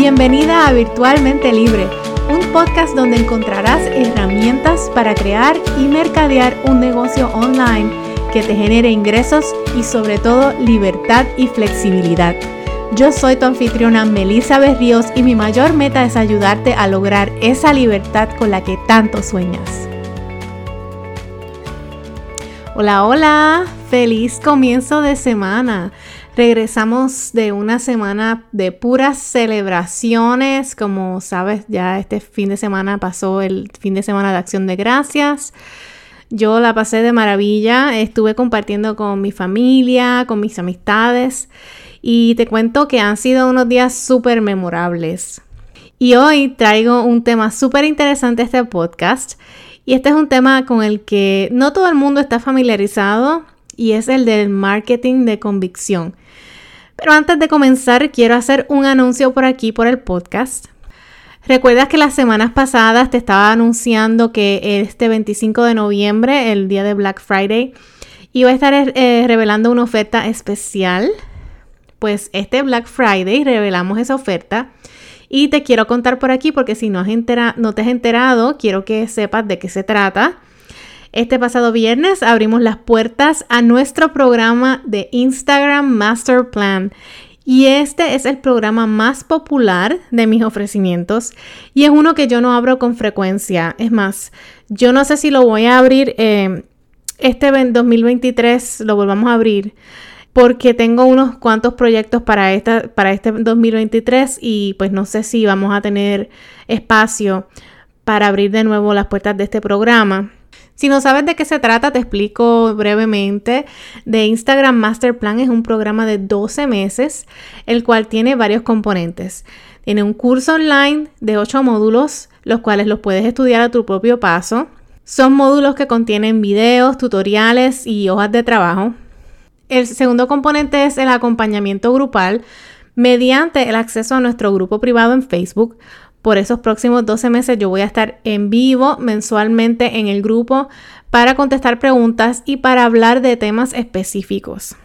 Bienvenida a Virtualmente Libre, un podcast donde encontrarás herramientas para crear y mercadear un negocio online que te genere ingresos y sobre todo libertad y flexibilidad. Yo soy tu anfitriona Melissa Berríos y mi mayor meta es ayudarte a lograr esa libertad con la que tanto sueñas. Hola, hola, feliz comienzo de semana. Regresamos de una semana de puras celebraciones. Como sabes, ya este fin de semana pasó el fin de semana de acción de gracias. Yo la pasé de maravilla. Estuve compartiendo con mi familia, con mis amistades. Y te cuento que han sido unos días súper memorables. Y hoy traigo un tema súper interesante a este podcast. Y este es un tema con el que no todo el mundo está familiarizado y es el del marketing de convicción. Pero antes de comenzar, quiero hacer un anuncio por aquí, por el podcast. ¿Recuerdas que las semanas pasadas te estaba anunciando que este 25 de noviembre, el día de Black Friday, iba a estar eh, revelando una oferta especial? Pues este Black Friday revelamos esa oferta y te quiero contar por aquí porque si no, has no te has enterado, quiero que sepas de qué se trata. Este pasado viernes abrimos las puertas a nuestro programa de Instagram Master Plan. Y este es el programa más popular de mis ofrecimientos y es uno que yo no abro con frecuencia. Es más, yo no sé si lo voy a abrir eh, este 2023, lo volvamos a abrir porque tengo unos cuantos proyectos para, esta, para este 2023 y pues no sé si vamos a tener espacio para abrir de nuevo las puertas de este programa. Si no sabes de qué se trata, te explico brevemente. De Instagram Master Plan es un programa de 12 meses, el cual tiene varios componentes. Tiene un curso online de 8 módulos, los cuales los puedes estudiar a tu propio paso. Son módulos que contienen videos, tutoriales y hojas de trabajo. El segundo componente es el acompañamiento grupal mediante el acceso a nuestro grupo privado en Facebook, por esos próximos 12 meses yo voy a estar en vivo mensualmente en el grupo para contestar preguntas y para hablar de temas específicos.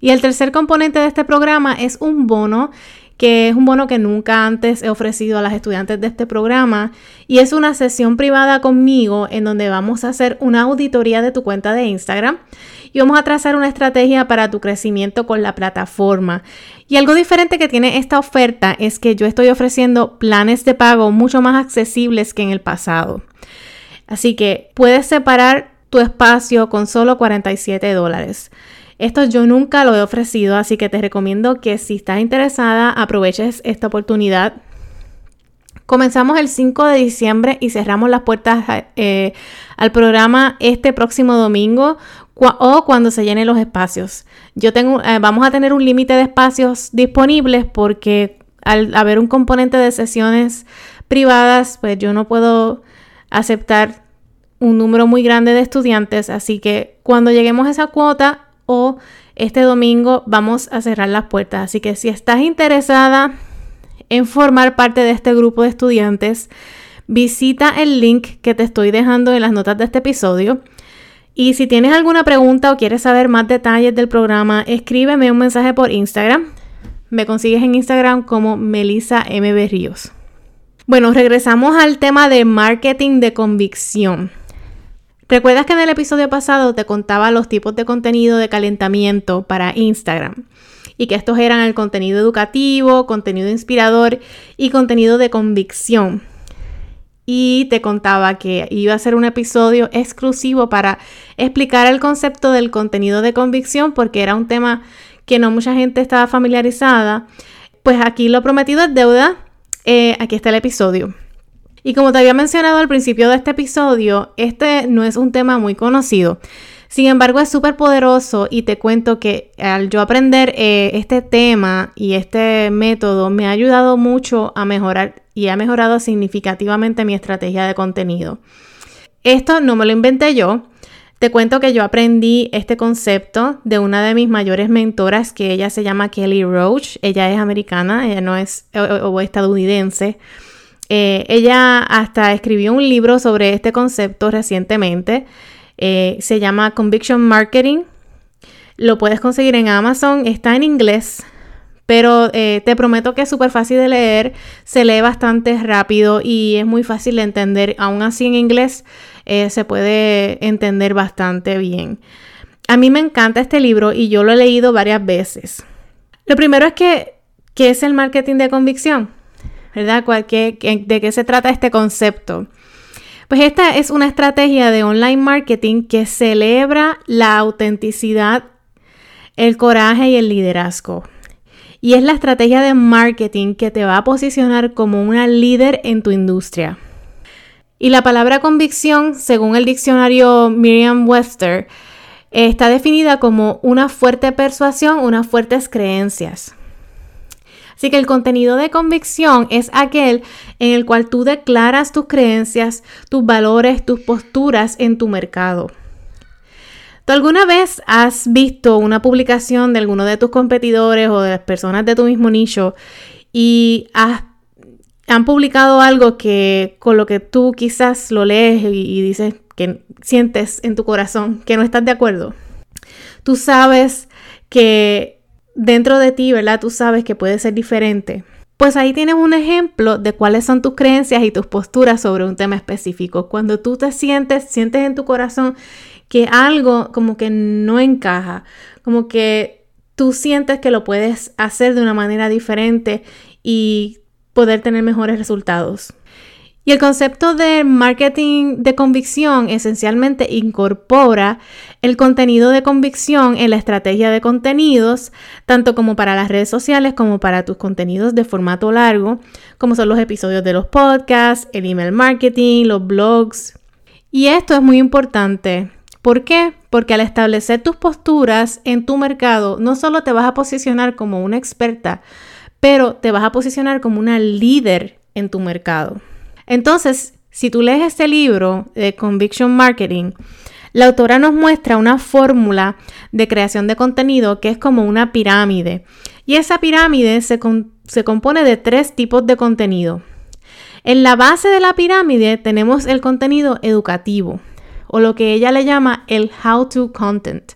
Y el tercer componente de este programa es un bono que es un bono que nunca antes he ofrecido a las estudiantes de este programa y es una sesión privada conmigo en donde vamos a hacer una auditoría de tu cuenta de Instagram y vamos a trazar una estrategia para tu crecimiento con la plataforma. Y algo diferente que tiene esta oferta es que yo estoy ofreciendo planes de pago mucho más accesibles que en el pasado. Así que puedes separar tu espacio con solo 47 dólares. Esto yo nunca lo he ofrecido, así que te recomiendo que si estás interesada aproveches esta oportunidad. Comenzamos el 5 de diciembre y cerramos las puertas eh, al programa este próximo domingo o cuando se llenen los espacios. Yo tengo, eh, vamos a tener un límite de espacios disponibles porque al haber un componente de sesiones privadas, pues yo no puedo aceptar un número muy grande de estudiantes, así que cuando lleguemos a esa cuota o este domingo vamos a cerrar las puertas. Así que si estás interesada en formar parte de este grupo de estudiantes, visita el link que te estoy dejando en las notas de este episodio y si tienes alguna pregunta o quieres saber más detalles del programa, escríbeme un mensaje por Instagram. Me consigues en Instagram como Melissa M. Berríos. Bueno, regresamos al tema de marketing de convicción. ¿Recuerdas que en el episodio pasado te contaba los tipos de contenido de calentamiento para Instagram? Y que estos eran el contenido educativo, contenido inspirador y contenido de convicción y te contaba que iba a ser un episodio exclusivo para explicar el concepto del contenido de convicción porque era un tema que no mucha gente estaba familiarizada. Pues aquí lo prometido es deuda. Eh, aquí está el episodio. Y como te había mencionado al principio de este episodio, este no es un tema muy conocido. Sin embargo, es súper poderoso y te cuento que al yo aprender eh, este tema y este método me ha ayudado mucho a mejorar y ha mejorado significativamente mi estrategia de contenido. Esto no me lo inventé yo. Te cuento que yo aprendí este concepto de una de mis mayores mentoras, que ella se llama Kelly Roach. Ella es americana, ella no es o, estadounidense. Eh, ella hasta escribió un libro sobre este concepto recientemente. Eh, se llama Conviction Marketing. Lo puedes conseguir en Amazon. Está en inglés, Pero eh, te prometo que es súper fácil de leer, se lee bastante rápido y es muy fácil de entender. Aún así en inglés eh, se puede entender bastante bien. A mí me encanta este libro y yo lo he leído varias veces. Lo primero es que, ¿qué es el marketing de convicción? ¿Verdad? ¿De qué se trata este concepto? Pues esta es una estrategia de online marketing que celebra la autenticidad, el coraje y el liderazgo. Y es la estrategia de marketing que te va a posicionar como una líder en tu industria. Y la palabra convicción, según el diccionario Miriam Webster, está definida como una fuerte persuasión, unas fuertes creencias. Así que el contenido de convicción es aquel en el cual tú declaras tus creencias, tus valores, tus posturas en tu mercado. ¿Tú alguna vez has visto una publicación de alguno de tus competidores o de las personas de tu mismo nicho y han publicado algo que con lo que tú quizás lo lees y dices que sientes en tu corazón que no estás de acuerdo? Tú sabes que dentro de ti, ¿verdad? Tú sabes que puede ser diferente. Pues ahí tienes un ejemplo de cuáles son tus creencias y tus posturas sobre un tema específico. Cuando tú te sientes, sientes en tu corazón que algo como que no encaja, como que tú sientes que lo puedes hacer de una manera diferente y poder tener mejores resultados. Y el concepto de marketing de convicción esencialmente incorpora el contenido de convicción en la estrategia de contenidos, tanto como para las redes sociales como para tus contenidos de formato largo, como son los episodios de los podcasts, el email marketing, los blogs. Y esto es muy importante. ¿Por qué? Porque al establecer tus posturas en tu mercado, no solo te vas a posicionar como una experta, pero te vas a posicionar como una líder en tu mercado. Entonces, si tú lees este libro de Conviction Marketing, la autora nos muestra una fórmula de creación de contenido que es como una pirámide. Y esa pirámide se, se, compone de tres tipos de contenido. En la base de la pirámide tenemos el contenido educativo, o lo que ella le llama el how-to content,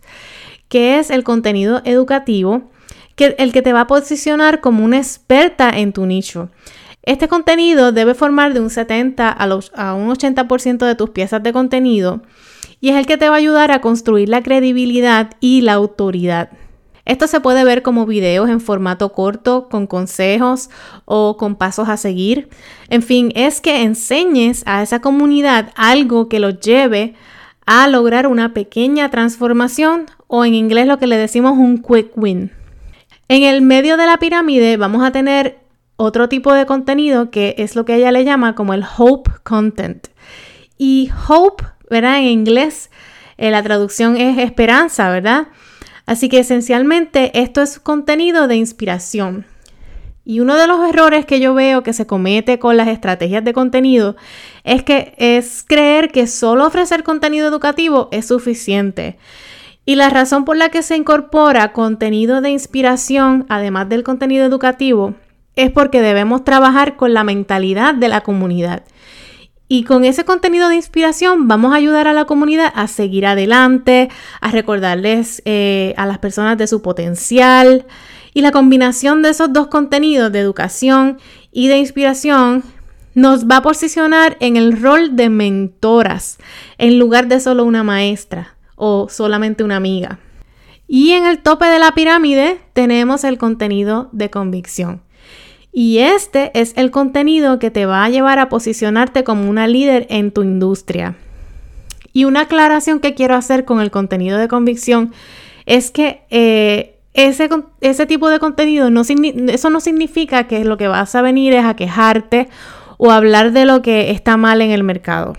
que es el contenido educativo, que, el que te va a posicionar como una experta en tu nicho. Este contenido debe formar de un 70 a, a un 80% de tus piezas de contenido y es el que te va a ayudar a construir la credibilidad y la autoridad. Esto se puede ver como videos en formato corto, con consejos o con pasos a seguir. En fin, es que enseñes a esa comunidad algo que los lleve a lograr una pequeña transformación o en inglés lo que le decimos un quick win. En el medio de la pirámide vamos a tener otro tipo de contenido que es lo que ella le llama como el hope content. Y hope, ¿verdad? En inglés eh, la traducción es esperanza, ¿verdad? Así que esencialmente esto es contenido de inspiración. Y uno de los errores que yo veo que se comete con las estrategias de contenido es que es creer que solo ofrecer contenido educativo es suficiente. Y la razón por la que se incorpora contenido de inspiración, además del contenido educativo, es porque debemos trabajar con la mentalidad de la comunidad. Y con ese contenido de inspiración vamos a ayudar a la comunidad a seguir adelante, a recordarles eh, a las personas de su potencial. Y la combinación de esos dos contenidos de educación y de inspiración nos va a posicionar en el rol de mentoras en lugar de solo una maestra o solamente una amiga. Y en el tope de la pirámide tenemos el contenido de convicción. Y este es el contenido que te va a llevar a posicionarte como una líder en tu industria. Y una aclaración que quiero hacer con el contenido de convicción es que eh, ese, ese, tipo de contenido, no, eso no significa que lo que vas a venir es a quejarte o hablar de lo que está mal en el mercado.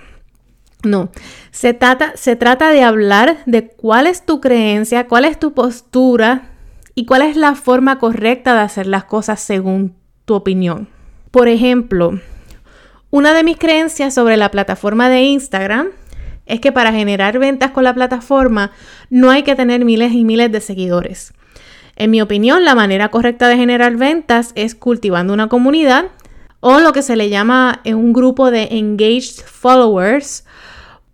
No, se trata, se trata de hablar de cuál es tu creencia, cuál es tu postura y cuál es la forma correcta de hacer las cosas según tu opinión. Por ejemplo, una de mis creencias sobre la plataforma de Instagram es que para generar ventas con la plataforma no hay que tener miles y miles de seguidores. En mi opinión, la manera correcta de generar ventas es cultivando una comunidad o lo que se le llama un grupo de engaged followers,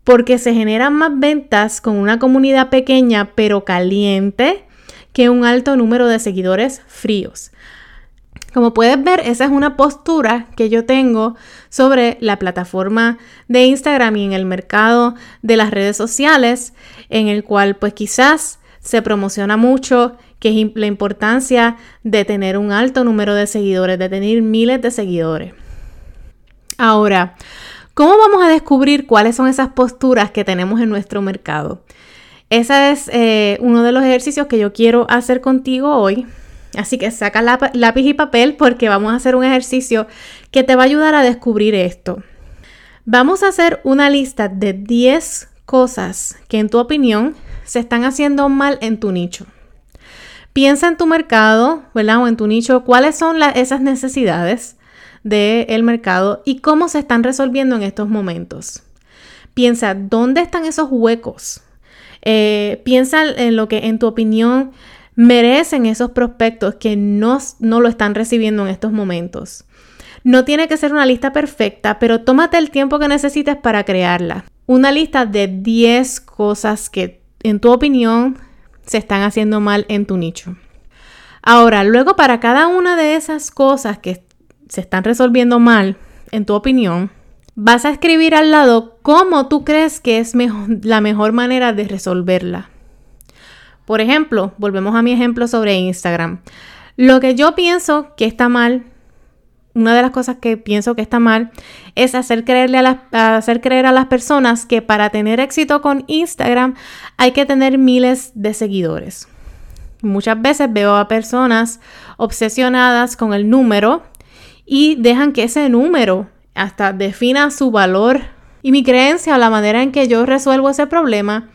porque se generan más ventas con una comunidad pequeña pero caliente que un alto número de seguidores fríos. Como puedes ver, esa es una postura que yo tengo sobre la plataforma de Instagram y en el mercado de las redes sociales, en el cual pues quizás se promociona mucho que es la importancia de tener un alto número de seguidores, de tener miles de seguidores. Ahora, ¿cómo vamos a descubrir cuáles son esas posturas que tenemos en nuestro mercado? Ese es eh, uno de los ejercicios que yo quiero hacer contigo hoy. Así que saca lápiz y papel porque vamos a hacer un ejercicio que te va a ayudar a descubrir esto. Vamos a hacer una lista de 10 cosas que en tu opinión se están haciendo mal en tu nicho. Piensa en tu mercado, ¿verdad? O en tu nicho, cuáles son esas necesidades del mercado y cómo se están resolviendo en estos momentos. Piensa, ¿dónde están esos huecos? Eh, piensa en lo que en tu opinión merecen esos prospectos que no, no lo están recibiendo en estos momentos. No tiene que ser una lista perfecta, pero tómate el tiempo que necesites para crearla. Una lista de 10 cosas que en tu opinión se están haciendo mal en tu nicho. Ahora, luego para cada una de esas cosas que se están resolviendo mal, en tu opinión, vas a escribir al lado cómo tú crees que es la mejor manera de resolverla. Por ejemplo, volvemos a mi ejemplo sobre Instagram. Lo que yo pienso que está mal, una de las cosas que pienso que está mal, es hacer, creerle a hacer creer a las personas que para tener éxito con Instagram hay que tener miles de seguidores. Muchas veces veo a personas obsesionadas con el número y dejan que ese número hasta defina su valor. Y mi creencia o la manera en que yo resuelvo ese problema,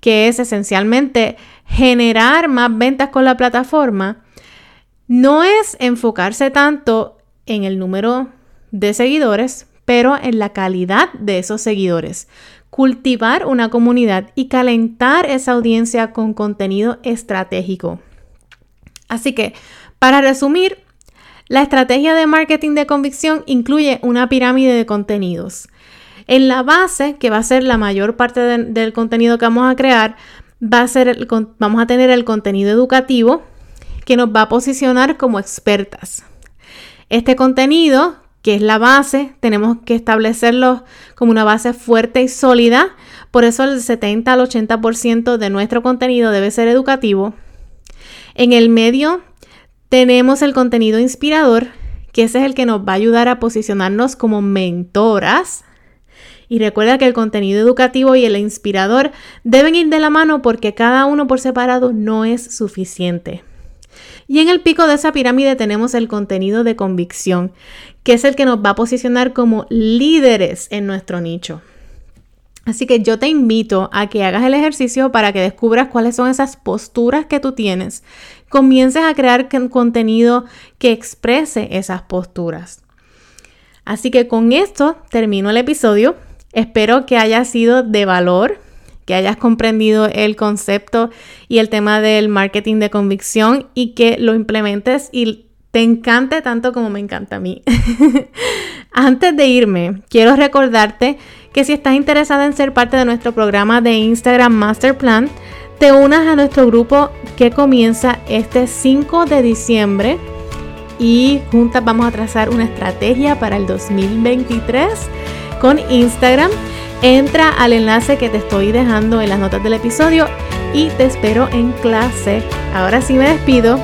que es esencialmente generar más ventas con la plataforma, no es enfocarse tanto en el número de seguidores, pero en la calidad de esos seguidores. Cultivar una comunidad y calentar esa audiencia con contenido estratégico. Así que, para resumir, la estrategia de marketing de convicción incluye una pirámide de contenidos. En la base, que va a ser la mayor parte del contenido que vamos a crear, va a ser vamos a tener el contenido educativo que nos va a posicionar como expertas. Este contenido, que es la base, tenemos que establecerlo como una base fuerte y sólida. Por eso el 70 al 80% de nuestro contenido debe ser educativo. En el medio tenemos el contenido inspirador, que ese es el que nos va a ayudar a posicionarnos como mentoras. Y recuerda que el contenido educativo y el inspirador deben ir de la mano porque cada uno por separado no es suficiente. Y en el pico de esa pirámide tenemos el contenido de convicción, que es el que nos va a posicionar como líderes en nuestro nicho. Así que yo te invito a que hagas el ejercicio para que descubras cuáles son esas posturas que tú tienes. Comiences a crear contenido que exprese esas posturas. Así que con esto termino el episodio. Espero que haya sido de valor que hayas comprendido el concepto y el tema del marketing de convicción y que lo implementes y te encante tanto como me encanta a mí. Antes de irme, quiero recordarte que si estás interesada en ser parte de nuestro programa de Instagram Master Plan, te unas a nuestro grupo que comienza este 5 de diciembre y juntas vamos a trazar una estrategia para el 2023 con Instagram Entra al enlace que te estoy dejando en las notas del episodio y te espero en clase. Ahora sí me despido.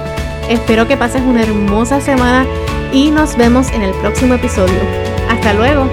Espero que pases una hermosa semana y nos vemos en el próximo episodio. Hasta luego.